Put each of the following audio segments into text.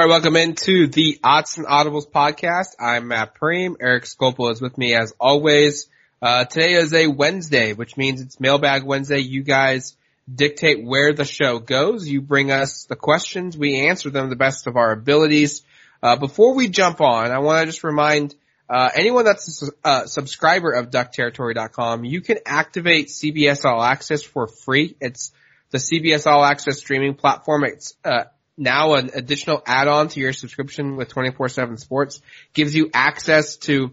All right, welcome into the Odds and Audibles podcast. I'm Matt Prehm. Eric Skopil is with me as always. Uh, today is a Wednesday, which means it's Mailbag Wednesday. You guys dictate where the show goes. You bring us the questions. We answer them the best of our abilities. Uh, before we jump on, I want to just remind uh, anyone that's a uh, subscriber of DuckTerritory.com, you can activate CBS All Access for free. It's the CBS All Access streaming platform. It's uh, now an additional add-on to your subscription with 24-7 sports. Gives you access to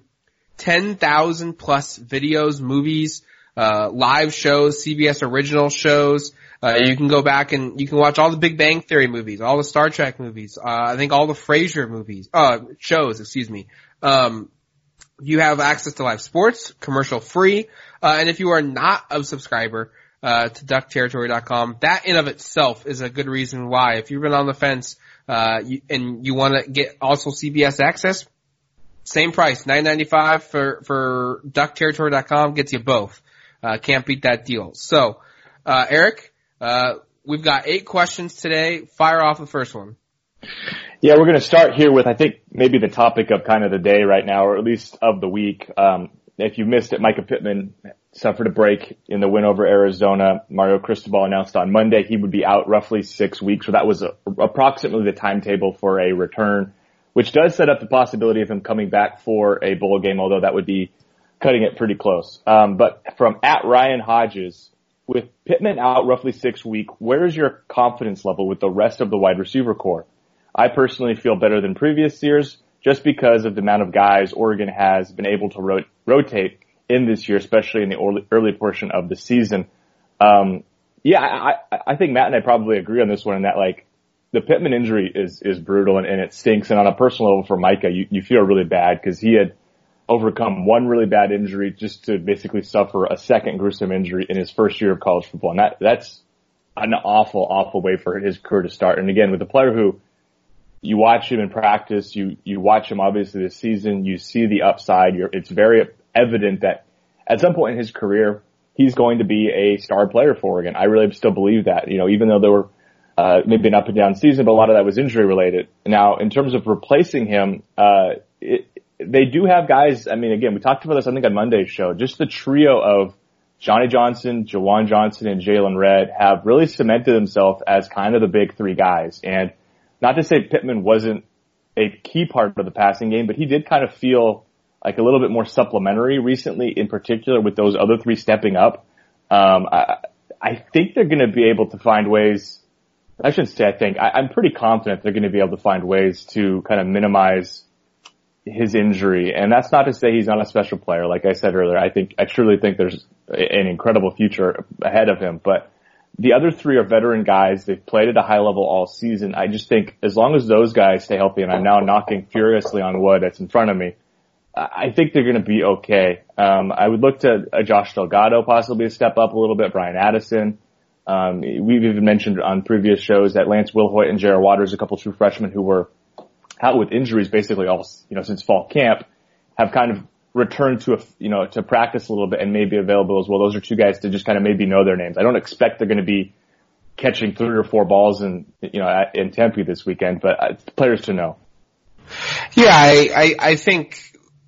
10,000 plus videos, movies, uh, live shows, CBS original shows. Uh, you can go back and you can watch all the Big Bang Theory movies, all the Star Trek movies, uh, I think all the Frasier movies, uh, shows, excuse me. Um, you have access to live sports, commercial free, uh, and if you are not a subscriber, uh, to duckterritory.com. That in of itself is a good reason why. If you've been on the fence, uh, you, and you want to get also CBS access, same price, nine ninety five for for duckterritory.com gets you both. Uh, can't beat that deal. So, uh, Eric, uh, we've got eight questions today. Fire off the first one. Yeah, we're going to start here with I think maybe the topic of kind of the day right now, or at least of the week. Um, if you missed it, Mycah Pittman suffered a break in the win over Arizona. Mario Cristobal announced on Monday he would be out roughly six weeks. So that was a, approximately the timetable for a return, which does set up the possibility of him coming back for a bowl game, although that would be cutting it pretty close. Um, but from at Ryan Hodges, with Pittman out roughly six weeks, where is your confidence level with the rest of the wide receiver corps? I personally feel better than previous years just because of the amount of guys Oregon has been able to ro- rotate in this year, especially in the early, early portion of the season. Um, yeah, I, I think Matt and I probably agree on this one in that like the Pittman injury is, is brutal and, and it stinks. And on a personal level for Mycah, you, you feel really bad because he had overcome one really bad injury just to basically suffer a second gruesome injury in his first year of college football. And that, that's an awful, awful way for his career to start. And again, with a player who you watch him in practice, you, you watch him obviously this season, you see the upside. You're, it's very evident that at some point in his career, he's going to be a star player for Oregon. I really still believe that, you know, even though there were, uh, maybe an up and down season, but a lot of that was injury related. Now, in terms of replacing him, uh, it, they do have guys. I mean, again, we talked about this, I think on Monday's show, just the trio of Johnny Johnson, Juwan Johnson, and Jaylon Redd have really cemented themselves as kind of the big three guys. And not to say Pittman wasn't a key part of the passing game, but he did kind of feel like a little bit more supplementary recently, in particular with those other three stepping up. Um, I, I think they're going to be able to find ways. I shouldn't say I think. I, I'm pretty confident they're going to be able to find ways to kind of minimize his injury. And that's not to say he's not a special player. Like I said earlier, I think I truly think there's an incredible future ahead of him. But the other three are veteran guys. They've played at a high level all season. I just think as long as those guys stay healthy, and I'm now knocking furiously on wood that's in front of me, I think they're going to be okay. Um, I would look to a Josh Delgado possibly step up a little bit. Bryan Addison. Um, we've even mentioned on previous shows that Lance Wilhoite and Jared Waters, a couple true freshmen who were out with injuries basically all you know since fall camp, have kind of return to a, you know, to practice a little bit and maybe available as well. Those are two guys to just kind of maybe know their names. I don't expect they're going to be catching three or four balls in, you know, in Tempe this weekend, but uh, players to know. Yeah, I, I, I think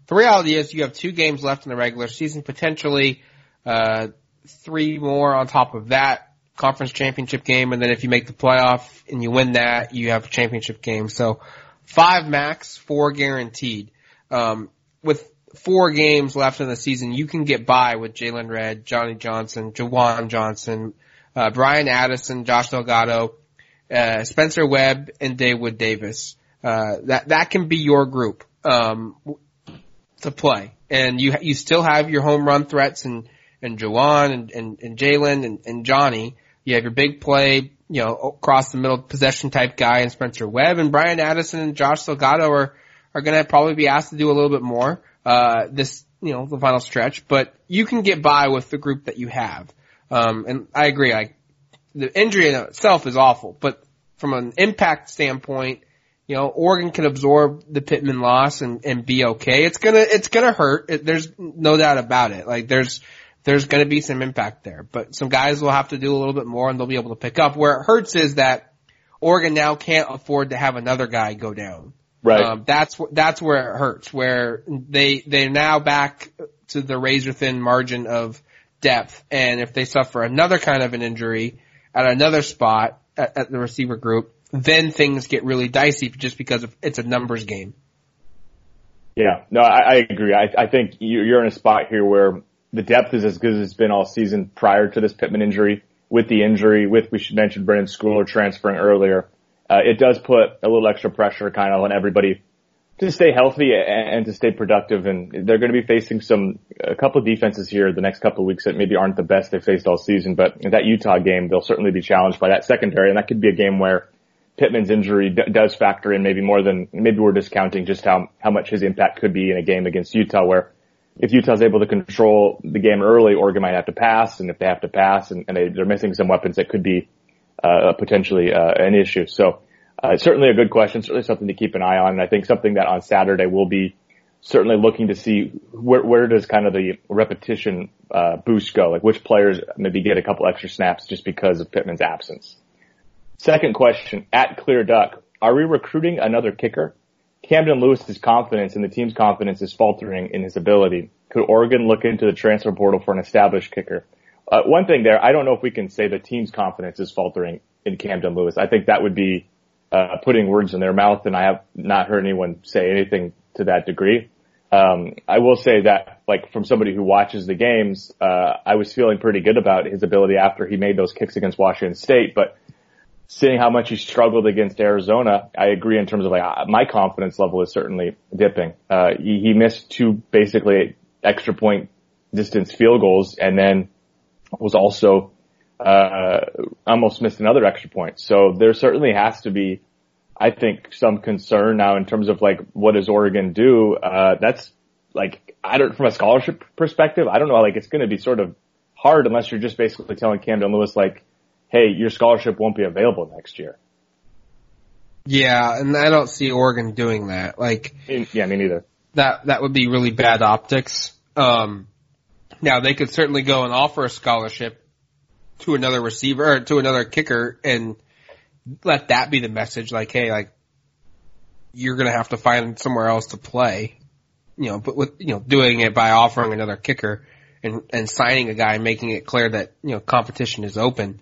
the reality is you have two games left in the regular season, potentially, uh, three more on top of that conference championship game. And then if you make the playoff and you win that, you have a championship game. So five max, four guaranteed. Um, with four games left in the season, you can get by with Jaylon Redd, Johnny Johnson, Juwan Johnson, uh, Bryan Addison, Josh Delgado, uh, Spencer Webb, and Daewood Davis. Uh, that, that can be your group, um, to play. And you, you still have your home run threats and, and Juwan and, and, and Jaylon and, and Johnny. You have your big play, you know, across the middle possession type guy and Spencer Webb and Bryan Addison and Josh Delgado are, are going to probably be asked to do a little bit more uh, this, you know, the final stretch, but you can get by with the group that you have. Um, and I agree, like, the injury in itself is awful, but from an impact standpoint, you know, Oregon can absorb the Pittman loss and, and be okay. It's gonna, it's gonna hurt. It, there's no doubt about it. Like there's, there's gonna be some impact there, but some guys will have to do a little bit more and they'll be able to pick up. Where it hurts is that Oregon now can't afford to have another guy go down. Right. Um, that's that's where it hurts. Where they they're now back to the razor thin margin of depth, and if they suffer another kind of an injury at another spot at, at the receiver group, then things get really dicey just because of, it's a numbers game. Yeah, no, I, I agree. I, I think you're in a spot here where the depth is as good as it's been all season prior to this Pittman injury. With the injury, with we should mention Brenden Schooler transferring earlier, uh, it does put a little extra pressure kind of on everybody to stay healthy and, and to stay productive. And they're going to be facing some a couple of defenses here the next couple of weeks that maybe aren't the best they've faced all season. But in that Utah game, they'll certainly be challenged by that secondary, and that could be a game where Pittman's injury d- does factor in maybe more than maybe we're discounting just how how much his impact could be in a game against Utah where if Utah's able to control the game early, Oregon might have to pass, and if they have to pass and, and they, they're missing some weapons, that could be uh, potentially uh, an issue. So uh, certainly a good question, certainly something to keep an eye on, and I think something that on Saturday we'll be certainly looking to see where where does kind of the repetition uh, boost go, like which players maybe get a couple extra snaps just because of Pittman's absence. Second question at Clear Duck: Are we recruiting another kicker? Camden Lewis's confidence and the team's confidence is faltering in his ability. Could Oregon look into the transfer portal for an established kicker? Uh, one thing there, I don't know if we can say the team's confidence is faltering in Camden Lewis. I think that would be uh, putting words in their mouth, and I have not heard anyone say anything to that degree. Um, I will say that, like, from somebody who watches the games, uh, I was feeling pretty good about his ability after he made those kicks against Washington State, but seeing how much he struggled against Arizona, I agree in terms of like uh, my confidence level is certainly dipping. Uh, he, he missed two basically extra point distance field goals and then was also, uh, almost missed another extra point. So there certainly has to be, I think, some concern now in terms of like, what does Oregon do? Uh, that's like, I don't, from a scholarship perspective, I don't know, like it's going to be sort of hard unless you're just basically telling Camden Lewis like, hey, your scholarship won't be available next year. Yeah, and I don't see Oregon doing that. Like, yeah, me neither. That that would be really bad optics. Um, now they could certainly go and offer a scholarship to another receiver or to another kicker and let that be the message. Like, hey, like you're gonna have to find somewhere else to play. You know, but with you know doing it by offering another kicker and and signing a guy and making it clear that you know competition is open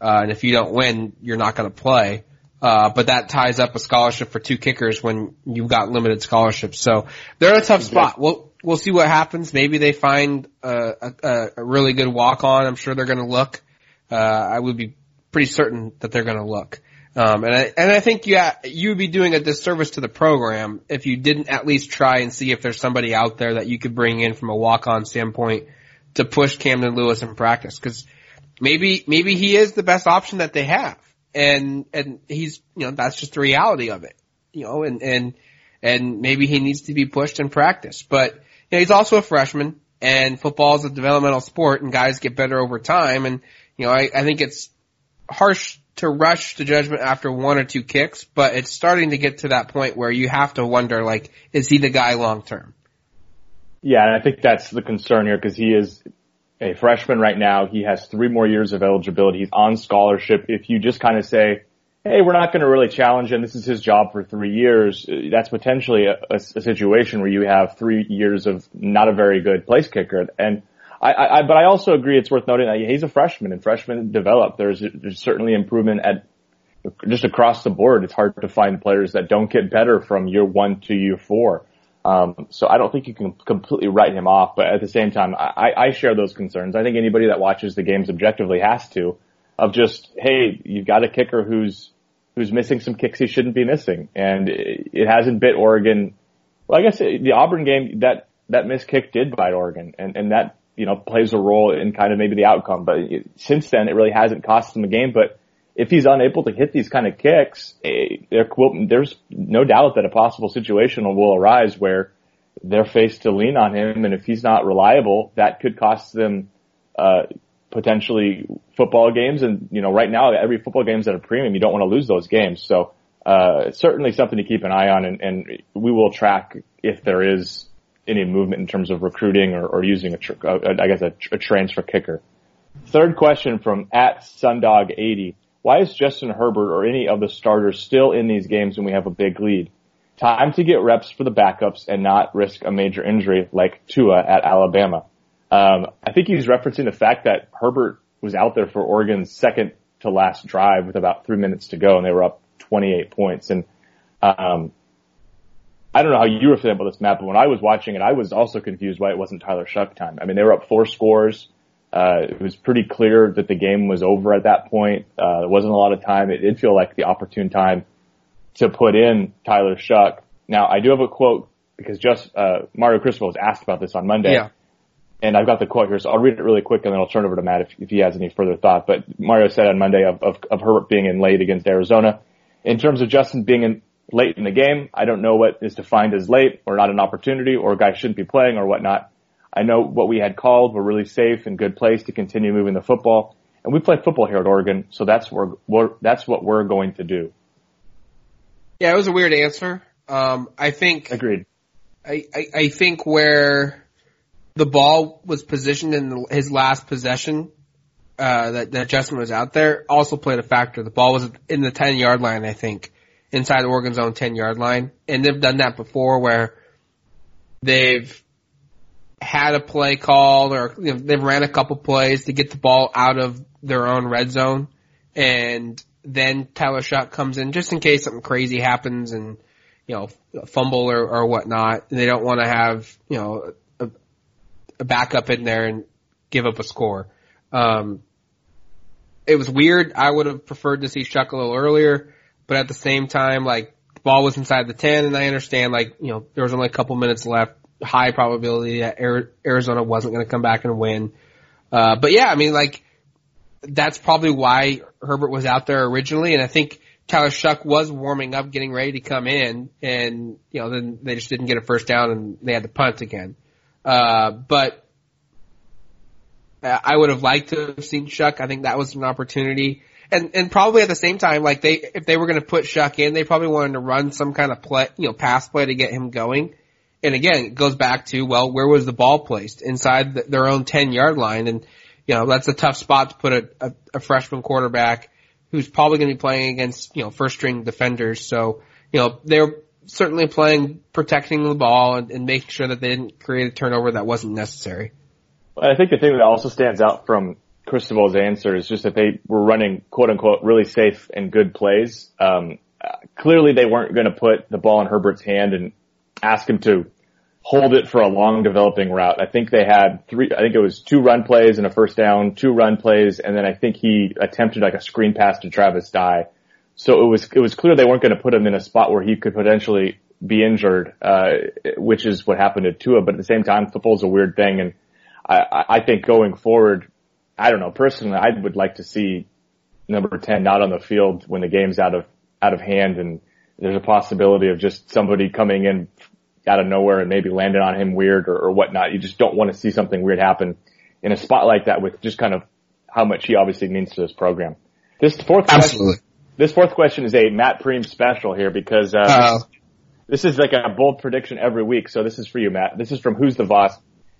uh, and if you don't win, you're not going to play. Uh, but that ties up a scholarship for two kickers when you've got limited scholarships. So they're in a tough spot. We'll, we'll see what happens. Maybe they find a, a, a really good walk on. I'm sure they're going to look. Uh, I would be pretty certain that they're going to look. Um, and I, and I think you, you would be doing a disservice to the program if you didn't at least try and see if there's somebody out there that you could bring in from a walk-on standpoint to push Camden Lewis in practice. Cause maybe maybe he is the best option that they have, and and he's you know that's just the reality of it, you know, and and and maybe he needs to be pushed in practice, but you know, he's also a freshman, and football is a developmental sport, and guys get better over time, and you know I, I think it's harsh to rush to judgment after one or two kicks, but it's starting to get to that point where you have to wonder like, is he the guy long term? Yeah, and I think that's the concern here because he is a freshman right now. He has three more years of eligibility. He's on scholarship. If you just kind of say, hey, we're not going to really challenge him. This is his job for three years. That's potentially a, a, a, situation where you have three years of not a very good place kicker. And I, I, but I also agree it's worth noting that he's a freshman and freshmen develop. There's, there's certainly improvement at just across the board. It's hard to find players that don't get better from year one to year four. Um, so I don't think you can completely write him off, but at the same time, I, I share those concerns. I think anybody that watches the games objectively has to, of just, hey, you've got a kicker who's who's missing some kicks he shouldn't be missing, and it, it hasn't bit Oregon. Well, I guess the Auburn game that that missed kick did bite Oregon, and and that you know plays a role in kind of maybe the outcome. But it, since then, it really hasn't cost them a game. But if he's unable to hit these kind of kicks, eh, there there's no doubt that a possible situation will arise where they're faced to lean on him, and if he's not reliable, that could cost them uh, potentially football games. And you know, right now, every football game's at a premium. You don't want to lose those games, so uh, it's certainly something to keep an eye on, and, and we will track if there is any movement in terms of recruiting or, or using a, tr- uh, I guess a, a transfer kicker. Third question from at Sundog80. Why is Justin Herbert or any of the starters still in these games when we have a big lead? Time to get reps for the backups and not risk a major injury like Tua at Alabama. Um, I think he's referencing the fact that Herbert was out there for Oregon's second to last drive with about three minutes to go and they were up 28 points. And, um, I don't know how you were feeling about this Matt, but when I was watching it, I was also confused why it wasn't Tyler Shough time. I mean, they were up four scores. Uh, it was pretty clear that the game was over at that point. Uh, there wasn't a lot of time. It did feel like the opportune time to put in Tyler Shough. Now, I do have a quote because just, uh, Mario Cristobal was asked about this on Monday. Yeah. And I've got the quote here, so I'll read it really quick and then I'll turn it over to Matt if, if he has any further thought. But Mario said on Monday of, of, of Herbert being in late against Arizona. In terms of Justin being in late in the game, I don't know what is defined as late or not an opportunity or a guy shouldn't be playing or whatnot. I know what we had called. We're really safe and good place to continue moving the football. And we play football here at Oregon, so that's where, we're, that's what we're going to do. Yeah, it was a weird answer. Um, I think. Agreed. I, I, I think where the ball was positioned in his last possession, uh, that, that Justin was out there also played a factor. The ball was in the 10 yard line, I think, inside Oregon's own 10 yard line. And they've done that before where they've had a play called or you know, they've ran a couple plays to get the ball out of their own red zone and then Tyler Shough comes in just in case something crazy happens and you know fumble or, or whatnot. And they don't want to have you know a, backup in there and give up a score. Um, it was weird. I would have preferred to see Shough a little earlier, but at the same time, like the ball was inside the ten, and I understand like you know there was only a couple minutes left. High probability that Arizona wasn't going to come back and win. Uh, but yeah, I mean like that's probably why Herbert was out there originally, and I think Tyler Shough was warming up, getting ready to come in, and you know then they just didn't get a first down and they had to punt again. Uh, but I would have liked to have seen Shough. I think that was an opportunity. And, and probably at the same time, like they, if they were going to put Shough in, they probably wanted to run some kind of play, you know, pass play to get him going. And again, it goes back to, well, where was the ball placed? Inside the, their own 10 yard line. And, you know, that's a tough spot to put a, a, a freshman quarterback who's probably going to be playing against, you know, first string defenders. So, you know, they're certainly playing protecting the ball and, and making sure that they didn't create a turnover that wasn't necessary. I think the thing that also stands out from Cristobal's answer is just that they were running quote unquote really safe and good plays. Um, clearly they weren't going to put the ball in Herbert's hand and ask him to hold it for a long developing route. I think they had three, I think it was two run plays and a first down, two run plays, and then I think he attempted like a screen pass to Travis Dye. So it was, it was clear they weren't going to put him in a spot where he could potentially be injured, uh, which is what happened to Tua. But at the same time, football's a weird thing and I, I think going forward, I don't know, personally, I would like to see number 10 not on the field when the game's out of, out of hand and there's a possibility of just somebody coming in out of nowhere and maybe landing on him weird or, or whatnot. You just don't want to see something weird happen in a spot like that with just kind of how much he obviously means to this program. This fourth Absolutely. This fourth question is a Matt Prehm special here because, uh, this, is like a bold prediction every week. So this is for you, Matt. This is from Who's the Boss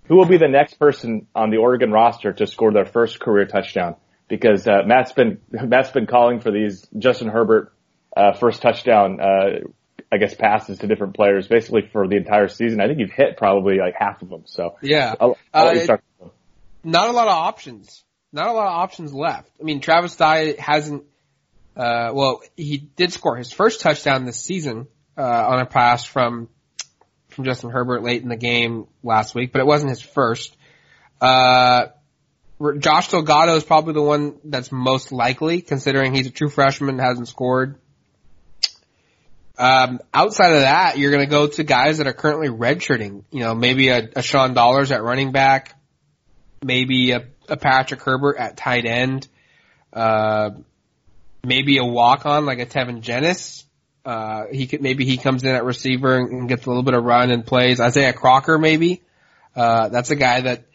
who will be the next person on the Oregon roster to score their first career touchdown? Because uh, Matt's been Matt's been calling for these Justin Herbert uh, first touchdown, uh, I guess passes to different players basically for the entire season. I think you've hit probably like half of them. So yeah, I'll, I'll uh, not a lot of options. Not a lot of options left. I mean, Travis Dye hasn't. Uh, well, he did score his first touchdown this season uh, on a pass from from Justin Herbert late in the game last week, but it wasn't his first. Uh, Josh Delgado is probably the one that's most likely, considering he's a true freshman, hasn't scored. Um, outside of that, you're going to go to guys that are currently redshirting. You know, maybe a, a Sean Dollars at running back, maybe a, a Patrick Herbert at tight end, uh, maybe a walk on like a Tevin Jenas. Uh, he could, maybe he comes in at receiver and gets a little bit of run and plays. Isaah Crocker maybe. Uh, that's a guy that,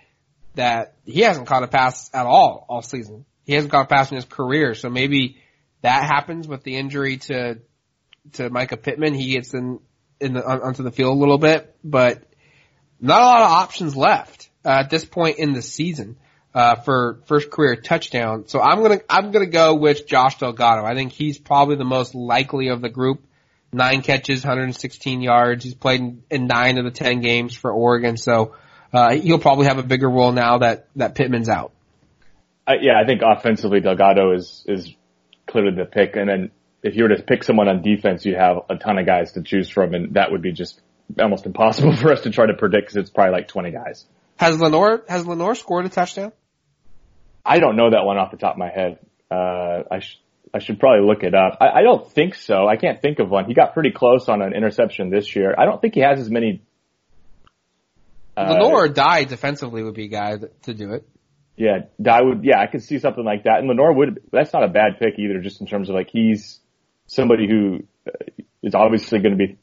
that he hasn't caught a pass at all, all season. He hasn't caught a pass in his career. So maybe that happens with the injury to, to Mycah Pittman. He gets in, in the, on, onto the field a little bit, but not a lot of options left uh, at this point in the season. Uh, for first career touchdown. So I'm gonna I'm gonna go with Josh Delgado. I think he's probably the most likely of the group. Nine catches, 116 yards. He's played in, in nine of the ten games for Oregon, so uh, he'll probably have a bigger role now that that Pittman's out. Uh, yeah, I think offensively Delgado is is clearly the pick, and then if you were to pick someone on defense, you'd have a ton of guys to choose from, and that would be just almost impossible for us to try to predict because it's probably like 20 guys. Has Lenoir has Lenoir scored a touchdown? I don't know that one off the top of my head. Uh, I sh- I should probably look it up. I, I don't think so. I can't think of one. He got pretty close on an interception this year. I don't think he has as many. Uh, Lenoir or Dye defensively would be a guy to do it. Yeah, Dye would. Yeah, I could see something like that. And Lenoir would. That's not a bad pick either, just in terms of like he's somebody who uh, obviously going to be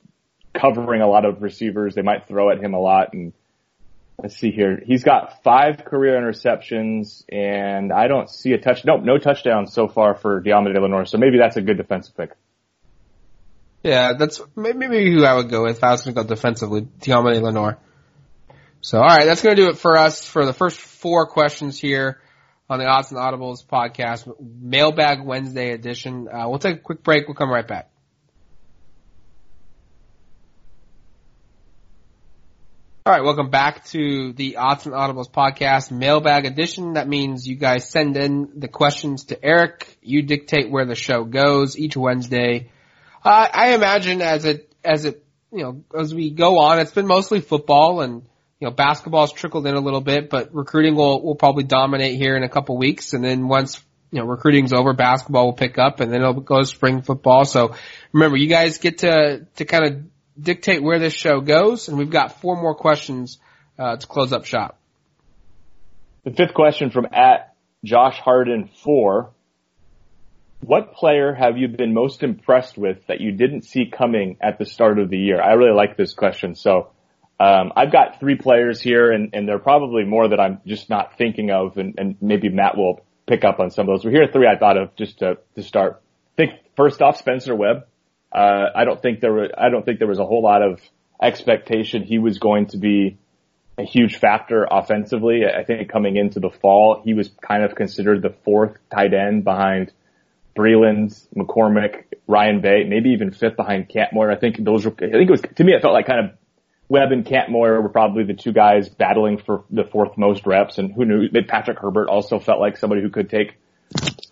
covering a lot of receivers. They might throw at him a lot and let's see here. He's got five career interceptions, and I don't see a touch. Nope, no touchdowns so far for Deommodore Lenoir. So maybe that's a good defensive pick. Yeah, that's maybe who I would go with if I was going to go defensively, Deommodore Lenoir. So, all right, that's going to do it for us for the first four questions here on the Odds and Audibles podcast, Mailbag Wednesday edition. Uh, we'll take a quick break. We'll come right back. All right, welcome back to the Odds and Audibles podcast mailbag edition. That means you guys send in the questions to Eric. You dictate where the show goes each Wednesday. Uh, I imagine as it as it you know as we go on, it's been mostly football and you know basketball's trickled in a little bit, but recruiting will will probably dominate here in a couple weeks, and then once you know recruiting's over, basketball will pick up, and then it'll go to spring football. So remember, you guys get to to kind of dictate where this show goes, and we've got four more questions uh, to close up shop. The fifth question from at Josh Harden four. What player have you been most impressed with that you didn't see coming at the start of the year? I really like this question. So um, I've got three players here, and, and there are probably more that I'm just not thinking of, and, and maybe Matt will pick up on some of those. But here are three I thought of just to, to start. I think first off, Spencer Webb. Uh, I don't think there were, I don't think there was a whole lot of expectation he was going to be a huge factor offensively. I think coming into the fall, he was kind of considered the fourth tight end behind Breeland, McCormick, Ryan Bay, maybe even fifth behind Kampmoyer. I think those were, I think it was, to me, it felt like kind of Webb and Kampmoyer were probably the two guys battling for the fourth most reps and who knew Patrick Herbert also felt like somebody who could take,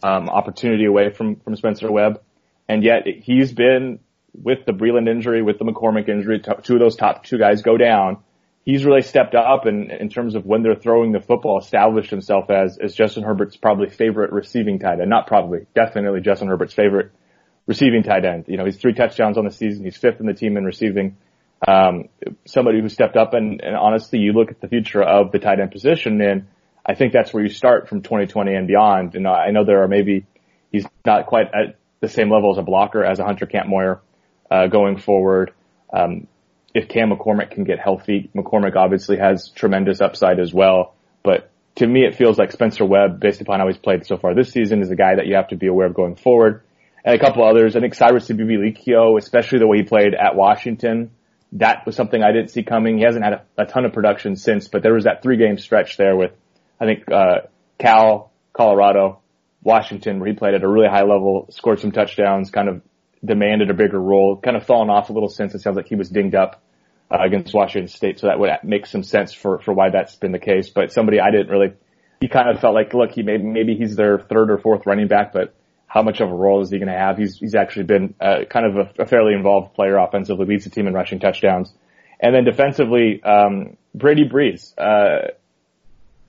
um, opportunity away from, from Spencer Webb. And yet he's been with the Breeland injury, with the McCormick injury, two of those top two guys go down. He's really stepped up and in terms of when they're throwing the football, established himself as, as Justin Herbert's probably favorite receiving tight end. Not probably, definitely Justin Herbert's favorite receiving tight end. You know, he's three touchdowns on the season. He's fifth in the team in receiving. Um, somebody who stepped up and, and honestly, you look at the future of the tight end position and I think that's where you start from 2020 and beyond. And I know there are maybe he's not quite at the same level as a blocker as a Hunter Kampmoyer uh, going forward. Um, if Cam McCormick can get healthy, McCormick obviously has tremendous upside as well. But to me, it feels like Spencer Webb, based upon how he's played so far this season, is a guy that you have to be aware of going forward. And a couple others. I think Cyrus Habibi-Likio, especially the way he played at Washington, that was something I didn't see coming. He hasn't had a, a ton of production since, but there was that three game stretch there with, I think, uh, Cal, Colorado, Washington, where he played at a really high level, scored some touchdowns, kind of demanded a bigger role, kind of fallen off a little since it sounds like he was dinged up uh, against Washington State. So that would make some sense for, for why that's been the case. But somebody I didn't really, he kind of felt like, look, he maybe, maybe he's their third or fourth running back, but how much of a role is he going to have? He's, he's actually been uh, kind of a, a fairly involved player offensively, leads the team in rushing touchdowns. And then defensively, um, Brady Breeze, uh,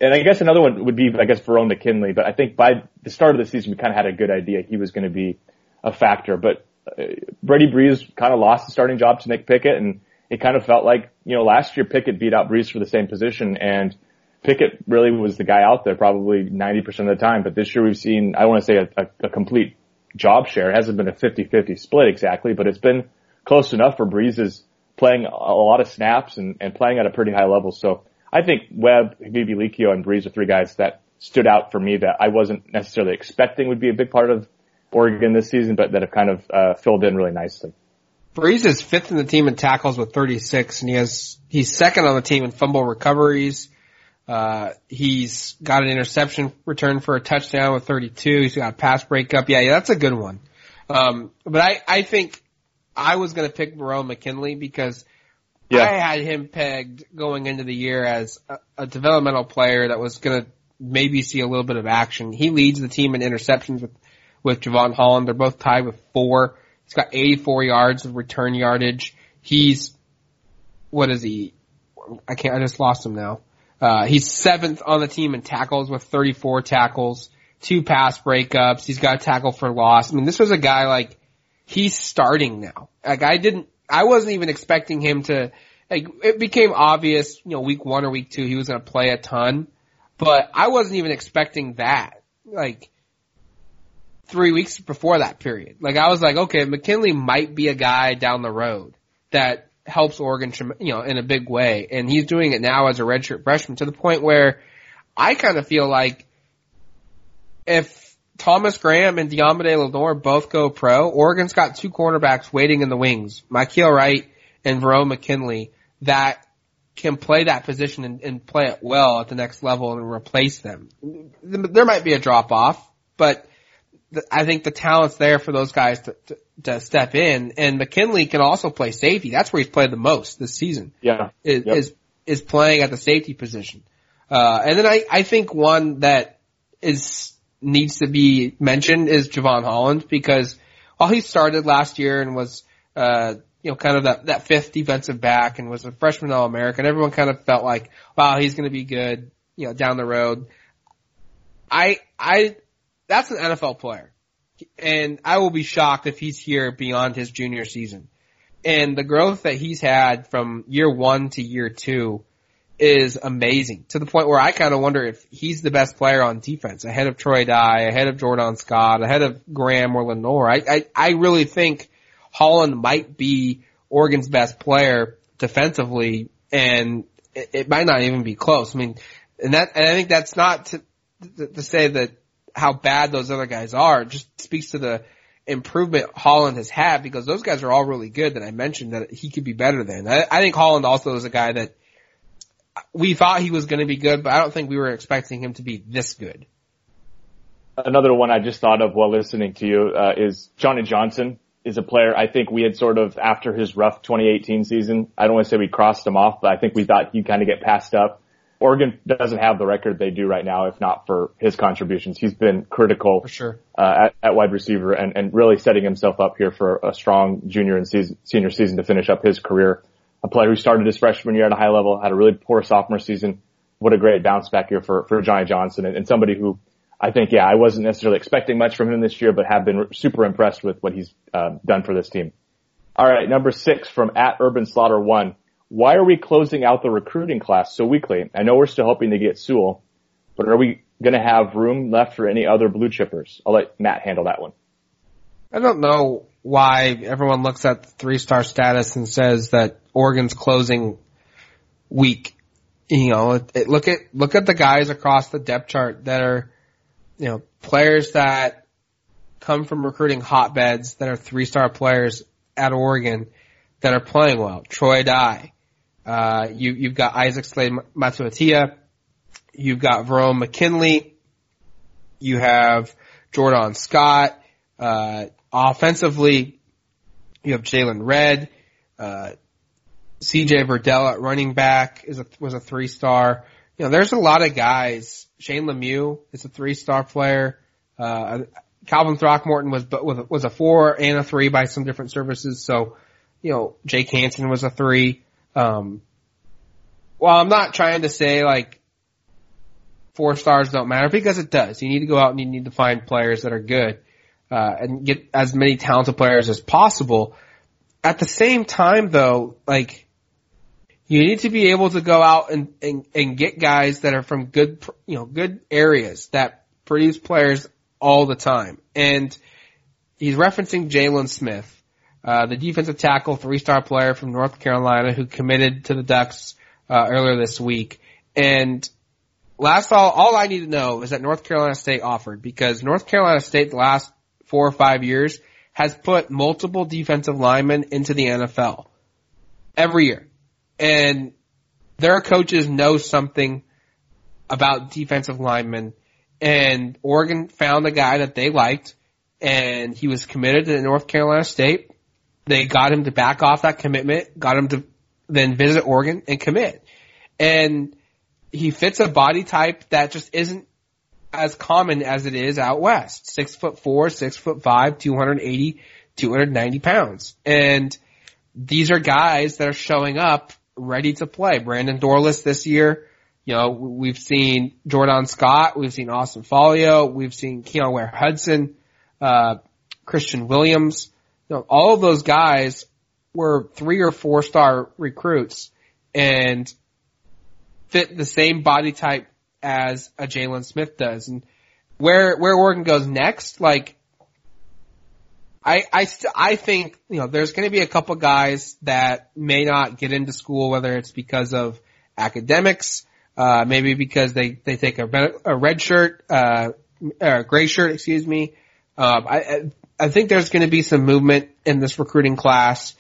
and I guess another one would be, I guess, Verone McKinley, but I think by the start of the season, we kind of had a good idea he was going to be a factor. But uh, Brady Breeze kind of lost the starting job to Nick Pickett, and it kind of felt like, you know, last year Pickett beat out Breeze for the same position, and Pickett really was the guy out there probably 90% of the time. But this year we've seen, I want to say a, a, a complete job share. It hasn't been a 50-50 split exactly, but it's been close enough for Breeze is playing a lot of snaps and, and playing at a pretty high level. So I think Webb, Habibi-Likio, and Breeze are three guys that stood out for me that I wasn't necessarily expecting would be a big part of Oregon this season, but that have kind of uh, filled in really nicely. Breeze is fifth in the team in tackles with 36, and he has he's second on the team in fumble recoveries. Uh, he's got an interception return for a touchdown with 32. He's got a pass breakup. Yeah, yeah, that's a good one. Um, but I, I think I was going to pick Verone McKinley because yeah. I had him pegged going into the year as a, a developmental player that was going to maybe see a little bit of action. He leads the team in interceptions with, with Jevon Holland. They're both tied with four. He's got 84 yards of return yardage. He's, what is he? I can't, I just lost him now. Uh, he's seventh on the team in tackles with 34 tackles, two pass breakups. He's got a tackle for loss. I mean, this was a guy like, he's starting now. Like I didn't, I wasn't even expecting him to, like, it became obvious, you know, week one or week two, he was going to play a ton, but I wasn't even expecting that. Like, three weeks before that period. Like I was like, okay, McKinley might be a guy down the road that helps Oregon, you know, in a big way. And he's doing it now as a redshirt freshman to the point where I kind of feel like if Thomas Graham and Deommodore Lenoir both go pro, Oregon's got two cornerbacks waiting in the wings, Mykael Wright and Verone McKinley, that can play that position and, and play it well at the next level and replace them. There might be a drop off, but I think the talent's there for those guys to, to, to, step in. And McKinley can also play safety. That's where he's played the most this season. Yeah. Is, yep. is, is playing at the safety position. Uh, and then I, I think one that is, needs to be mentioned is Jevon Holland because while he started last year and was, uh, you know, kind of that, that fifth defensive back and was a freshman All-American, everyone kind of felt like, wow, he's going to be good, you know, down the road. I, I, that's an NFL player. And I will be shocked if he's here beyond his junior season. And the growth that he's had from year one to year two is amazing to the point where I kind of wonder if he's the best player on defense ahead of Troy Dye, ahead of Jordan Scott, ahead of Graham or Lenoir. I, I, I really think Holland might be Oregon's best player defensively and it, it might not even be close. I mean, and that, and I think that's not to, to, to say that how bad those other guys are. It just speaks to the improvement Holland has had because those guys are all really good that I mentioned that he could be better than. I, I think Holland also is a guy that we thought he was going to be good, but I don't think we were expecting him to be this good. Another one I just thought of while listening to you uh, is Johnny Johnson is a player I think we had sort of after his rough 2018 season. I don't want to say we crossed him off, but I think we thought he'd kind of get passed up. Oregon doesn't have the record they do right now, if not for his contributions. He's been critical for sure. uh, at, at wide receiver and, and really setting himself up here for a strong junior and season, senior season to finish up his career. A player who started his freshman year at a high level, had a really poor sophomore season. What a great bounce back year for, for Johnny Johnson and, and somebody who I think, yeah, I wasn't necessarily expecting much from him this year, but have been super impressed with what he's uh, done for this team. All right, number six from at Urban Slaughter one why are we closing out the recruiting class so weakly? I know we're still hoping to get Sewell, but are we going to have room left for any other blue chippers? I'll let Matt handle that one. I don't know why everyone looks at three star status and says that Oregon's closing weak. You know, it, it, look at look at the guys across the depth chart that are, you know, players that come from recruiting hotbeds that are three star players at Oregon that are playing well. Troy Dye, uh, you, you've got Isaac Slade Matautia. You've got Verone McKinley. You have Jordan Scott. Uh, offensively, you have Jaylon Redd, Uh, CJ Verdell at running back is a, was a three star. You know, there's a lot of guys. Shane Lemieux is a three star player. Uh, Calvin Throckmorton was, was a four and a three by some different services. So, you know, Jake Hansen was a three. Um, well, I'm not trying to say like four stars don't matter because it does. You need to go out and you need to find players that are good, uh, and get as many talented players as possible. At the same time though, like, you need to be able to go out and, and, and get guys that are from good, you know, good areas that produce players all the time. And he's referencing Jalen Smith uh, the defensive tackle, three-star player from North Carolina who committed to the Ducks uh, earlier this week. And last all, all I need to know is that North Carolina State offered because North Carolina State the last four or five years has put multiple defensive linemen into the NFL every year. And their coaches know something about defensive linemen and Oregon found a guy that they liked and he was committed to North Carolina State. They got him to back off that commitment, got him to then visit Oregon and commit. And he fits a body type that just isn't as common as it is out west. Six foot four, six foot five, 280, 290 pounds. And these are guys that are showing up ready to play. Brandon Dorlus this year, you know, we've seen Jordan Scott, we've seen Austin Faoliu, we've seen Keyon Ware Hudson, uh, Christian Williams. You know, all of those guys were three or four star recruits and fit the same body type as a Jalen Smith does. And where, where Oregon goes next, like, I, I, st- I think, you know, there's going to be a couple guys that may not get into school, whether it's because of academics, uh, maybe because they, they take a, a red shirt, uh, or a gray shirt, excuse me. Um, I, I think there's going to be some movement in this recruiting class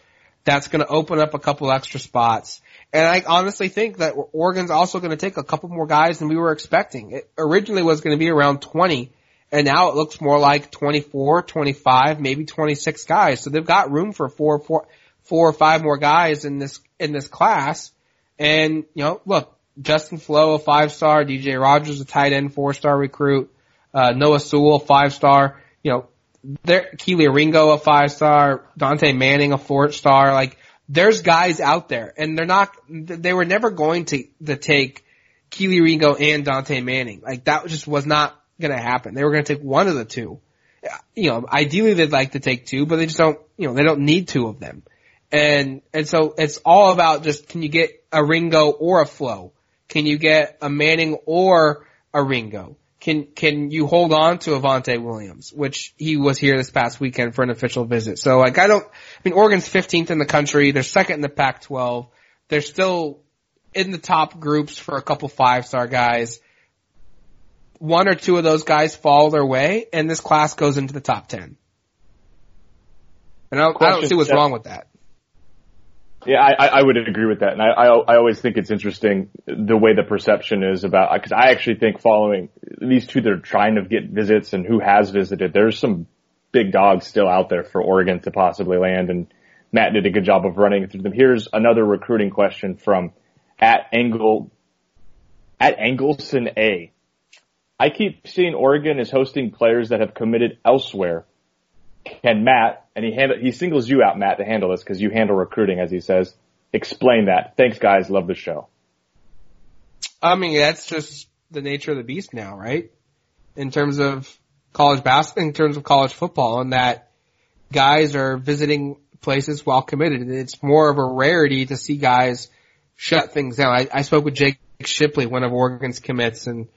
that's going to open up a couple extra spots. And I honestly think that Oregon's also going to take a couple more guys than we were expecting. It originally was going to be around 20 and now it looks more like 24, 25, maybe 26 guys. So they've got room for four, four, four or five more guys in this, in this class. And, you know, look, Justin Flowe, a five star, DJ Rogers, a tight end, four star recruit, uh, Noah Sewell, five star, you know, there, Kelee Ringo, a five star, Dontae Manning, a four star, like, there's guys out there and they're not, they were never going to, to take Kelee Ringo and Dontae Manning. Like that just was not going to happen. They were going to take one of the two. You know, ideally they'd like to take two, but they just don't, you know, they don't need two of them. And, and so it's all about just can you get a Ringo or a Flowe? Can you get a Manning or a Ringo? Can, can you hold on to Avantae Williams, which he was here this past weekend for an official visit? So like I don't, I mean Oregon's 15th in the country. They're second in the Pac-12. They're still in the top groups for a couple five star guys one or two of those guys fall their way, and this class goes into the top ten. And I, I don't see what's wrong with that. Yeah, I, I would agree with that, and I, I, I always think it's interesting the way the perception is about because I actually think following these two that are trying to get visits and who has visited, there's some big dogs still out there for Oregon to possibly land, and Matt did a good job of running through them. Here's another recruiting question from at Angle at Angleson A. I keep seeing Oregon is hosting players that have committed elsewhere. Can Matt, and he handle, he singles you out, Matt, to handle this because you handle recruiting, as he says. Explain that. Thanks, guys. Love the show. I mean, that's just the nature of the beast now, right? In terms of college basketball, in terms of college football, and that guys are visiting places while committed. It's more of a rarity to see guys shut things down. I, I spoke with Jake Shipley, one of Oregon's commits, and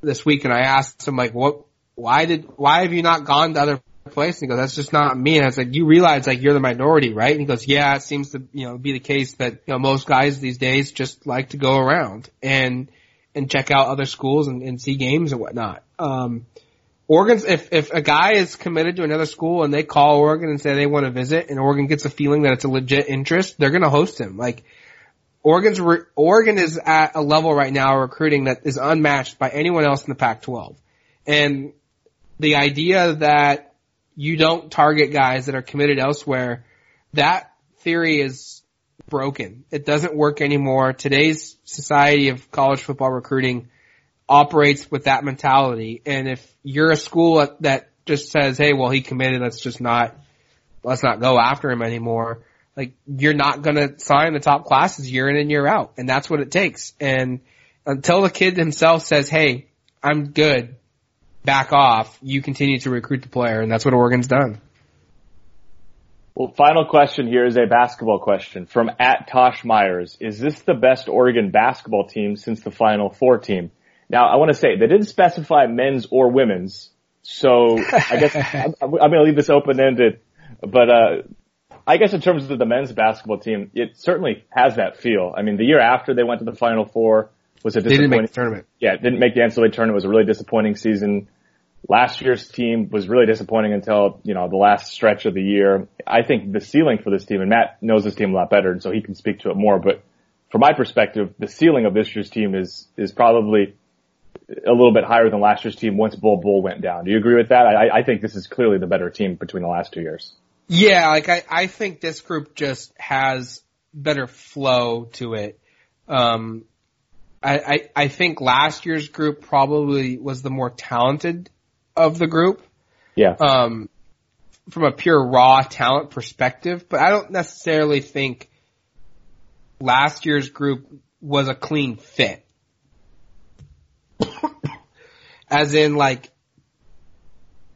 this week and I asked him like, what, why did, why have you not gone to other places? And he goes, that's just not me. And I was like, you realize like you're the minority, right? And he goes, yeah, it seems to, you know, be the case that, you know, most guys these days just like to go around and, and check out other schools and, and see games and whatnot. Um, Oregon's, if, if a guy is committed to another school and they call Oregon and say they want to visit and Oregon gets a feeling that it's a legit interest, they're going to host him. Like, Oregon's re- Oregon is at a level right now recruiting that is unmatched by anyone else in the Pac-12. And the idea that you don't target guys that are committed elsewhere, that theory is broken. It doesn't work anymore. Today's society of college football recruiting operates with that mentality. And if you're a school that just says, "Hey, well, he committed. Let's just not, let's not go after him anymore," Like you're not gonna sign the top classes year in and year out, and that's what it takes. And until the kid himself says, "Hey, I'm good," back off. You continue to recruit the player, and that's what Oregon's done. Well, final question here is a basketball question from at Tosh Myers. Is this the best Oregon basketball team since the Final Four team? Now, I want to say they didn't specify men's or women's, so I guess I'm, I'm going to leave this open ended. But uh, I guess in terms of the men's basketball team, it certainly has that feel. I mean, the year after they went to the Final Four was a disappointing. They didn't make the tournament. Yeah, didn't make the NCAA tournament. It was a really disappointing season. Last year's team was really disappointing until, you know, the last stretch of the year. I think the ceiling for this team, and Matt knows this team a lot better, and so he can speak to it more, but from my perspective, the ceiling of this year's team is is probably a little bit higher than last year's team once Bol Bol went down. Do you agree with that? I, I think this is clearly the better team between the last two years. Yeah, like I, I think this group just has better flow to it. Um, I, I, I think last year's group probably was the more talented of the group. Yeah. Um, from a pure raw talent perspective, but I don't necessarily think last year's group was a clean fit. As in like,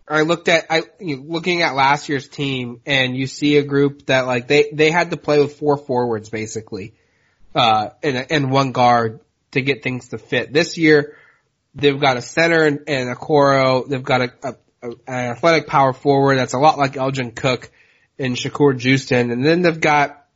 I looked at, I, you know, looking at last year's team and you see a group that like they, they had to play with four forwards basically, uh, and, and one guard to get things to fit. This year, they've got a center and, and Okoro. They've got a, a, a, an athletic power forward that's a lot like Elgin Cook and Shakur Juiston. And then they've got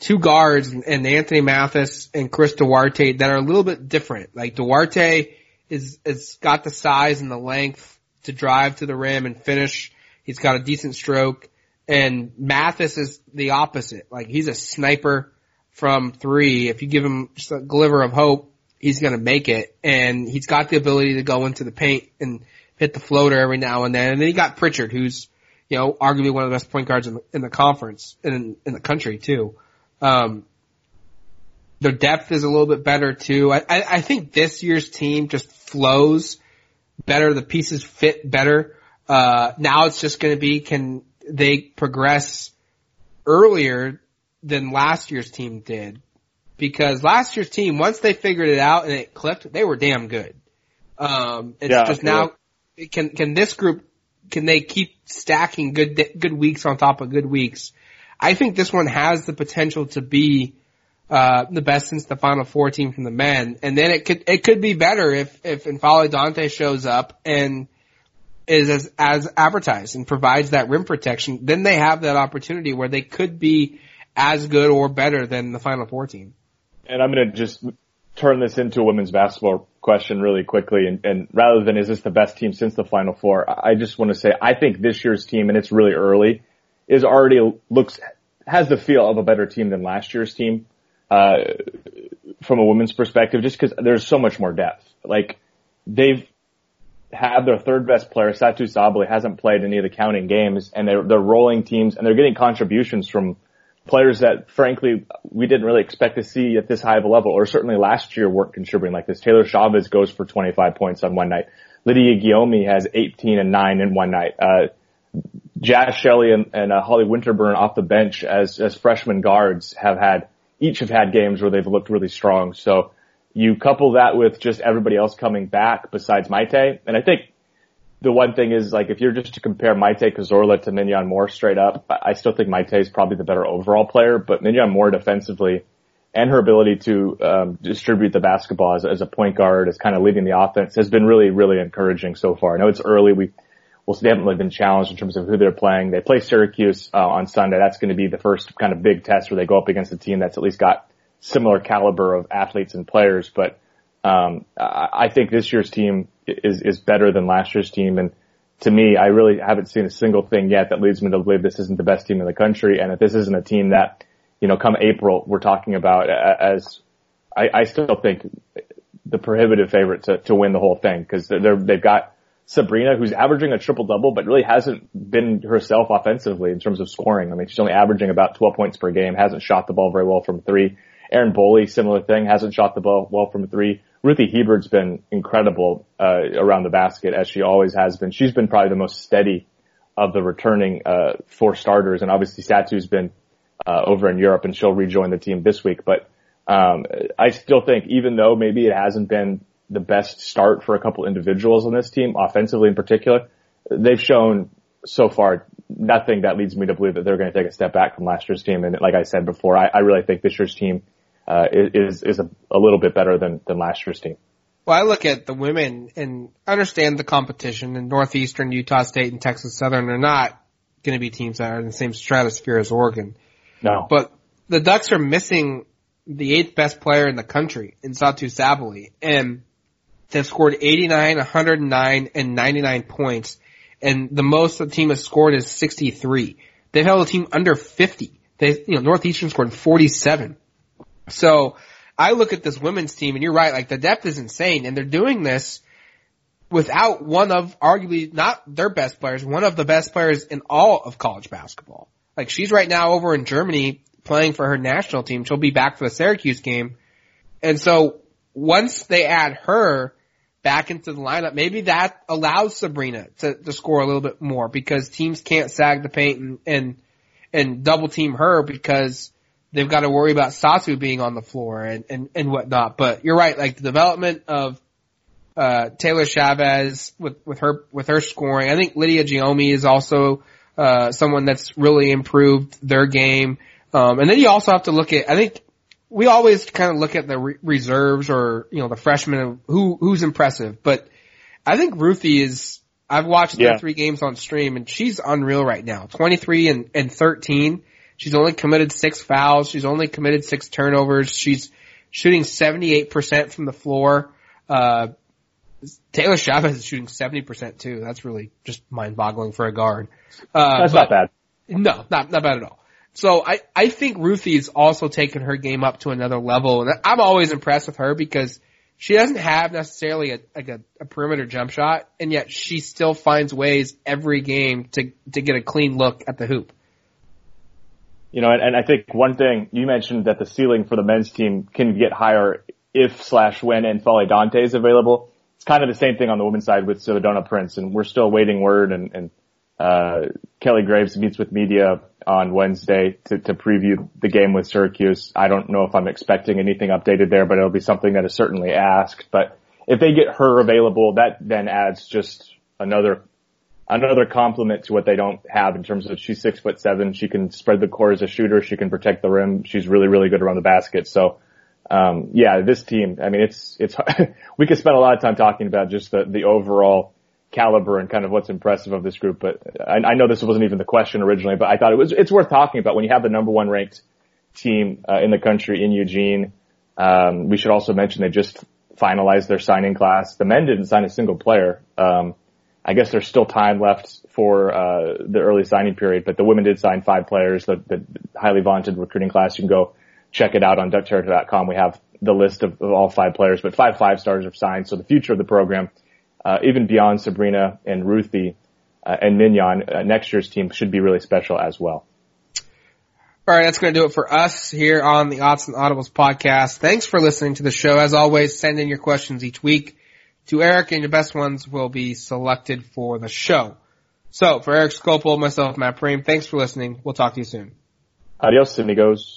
two guards and, and Anthony Mathis and Chris Duarte that are a little bit different. Like Duarte is, is got the size and the length to drive to the rim and finish. He's got a decent stroke. And Mathis is the opposite. Like he's a sniper from three. If you give him just a glimmer of hope, he's going to make it. And he's got the ability to go into the paint and hit the floater every now and then. And then you got Pritchard, who's, you know, arguably one of the best point guards in the, in the conference and in, in the country too. Um, their depth is a little bit better too. I, I, I think this year's team just flows better. The pieces fit better. Uh, now it's just going to be, can they progress earlier than last year's team did? Because last year's team, once they figured it out and it clicked, they were damn good. Um, it's Yeah, just now, can, can this group, can they keep stacking good, good weeks on top of good weeks? I think this one has the potential to be, uh, the best since the final four team from the men. And then it could, it could be better if, if N'Faly Dante shows up and is as, as advertised and provides that rim protection. Then they have that opportunity where they could be as good or better than the final four team and I'm going to just turn this into a women's basketball question really quickly. And, and rather than is this the best team since the Final Four, I just want to say I think this year's team, and it's really early, is already looks has the feel of a better team than last year's team uh, from a women's perspective, just because there's so much more depth. Like they've had their third best player, Satou Sabally, hasn't played any of the counting games, and they're they're rolling teams, and they're getting contributions from players that frankly we didn't really expect to see at this high of a level, or certainly last year weren't contributing like this. Taylor Chavez goes for 25 points on one night. Lydia Giomi has 18 and 9 in one night. Uh, Jaz Shelley and, and uh, Holly Winterburn off the bench as, as freshman guards have had, each have had games where they've looked really strong. So you couple that with just everybody else coming back besides Maite, and I think the one thing is like if you're just to compare Maite Cazorla to Minyon Moore straight up, I still think Maite is probably the better overall player, but Minyon Moore defensively and her ability to um, distribute the basketball as, as a point guard, as kind of leading the offense, has been really, really encouraging so far. I know it's early. We well, they haven't really been challenged in terms of who they're playing. They play Syracuse uh, on Sunday. That's going to be the first kind of big test where they go up against a team that's at least got similar caliber of athletes and players. But um, I think this year's team is is better than last year's team, and to me, I really haven't seen a single thing yet that leads me to believe this isn't the best team in the country, and that this isn't a team that, you know, come April we're talking about as I, I still think the prohibitive favorite to to win the whole thing because they're they've got Sabrina, who's averaging a triple double, but really hasn't been herself offensively in terms of scoring. I mean, she's only averaging about 12 points per game, hasn't shot the ball very well from three. Erin Boley, similar thing, hasn't shot the ball well from three. Ruthy Hebard's been incredible uh, around the basket as she always has been. She's been probably the most steady of the returning uh, four starters, and obviously Satou's been uh, over in Europe, and she'll rejoin the team this week. But um, I still think, even though maybe it hasn't been the best start for a couple individuals on this team, offensively in particular, they've shown so far nothing that leads me to believe that they're going to take a step back from last year's team. And like I said before, I, I really think this year's team uh, is is a, a little bit better than than last year's team. Well, I look at the women and understand the competition and Northeastern, Utah State, and Texas Southern are not going to be teams that are in the same stratosphere as Oregon. No. But the Ducks are missing the eighth best player in the country in Satou Sabally, and they've scored 89, 109, and 99 points, and the most the team has scored is 63. They've held a team under 50. They, you know, Northeastern scored 47. So I look at this women's team and you're right, like the depth is insane and they're doing this without one of arguably not their best players, one of the best players in all of college basketball. Like she's right now over in Germany playing for her national team. She'll be back for the Syracuse game. And so once they add her back into the lineup, maybe that allows Sabrina to, to score a little bit more because teams can't sag the paint and, and, and double team her because they've got to worry about Satou being on the floor and, and, and whatnot. But you're right, like the development of uh, Taylor Chavez with, with her, with her scoring. I think Lydia Giomi is also, uh, someone that's really improved their game. Um, and then you also have to look at, I think we always kind of look at the re- reserves or, you know, the freshmen who, who's impressive, but I think Ruthy is, I've watched yeah. three games on stream and she's unreal right now. 23 and, and 13. She's only committed six fouls. She's only committed six turnovers. She's shooting 78% from the floor. Uh, Taylor Chavez is shooting 70% too. That's really just mind boggling for a guard. Uh, That's not bad. No, not, not bad at all. So I, I think Ruthy's also taken her game up to another level and I'm always impressed with her because she doesn't have necessarily a, like a, a perimeter jump shot and yet she still finds ways every game to, to get a clean look at the hoop. You know, and, and I think one thing you mentioned that the ceiling for the men's team can get higher if slash when N'Faly Dante is available it's kind of the same thing on the women's side with Sedona Prince, and we're still waiting word. And, and uh, Kelly Graves meets with media on Wednesday to, to preview the game with Syracuse. I don't know if I'm expecting anything updated there, but it'll be something that is certainly asked. But if they get her available, that then adds just another another compliment to what they don't have in terms of she's six foot seven. She can spread the court as a shooter. She can protect the rim. She's really, really good around the basket. So um, yeah, this team, I mean, it's, it's, we could spend a lot of time talking about just the, the overall caliber and kind of what's impressive of this group, but I, I know this wasn't even the question originally, but I thought it was, it's worth talking about when you have the number one ranked team, uh, in the country in Eugene. Um, we should also mention they just finalized their signing class. The men didn't sign a single player. Um, I guess there's still time left for uh, the early signing period, but the women did sign five players. The, the highly vaunted recruiting class. You can go check it out on duckterritor.com. We have the list of, of, all five players, but five five stars are signed. So the future of the program, uh, even beyond Sabrina and Ruthy uh, and Minyon, uh, next year's team should be really special as well. All right, that's going to do it for us here on the Odds and Audibles podcast. Thanks for listening to the show. As always, send in your questions each week to Eric, and your best ones will be selected for the show. So, for Eric Skopil, myself, Matt Prehm, thanks for listening. We'll talk to you soon. Adios, amigos.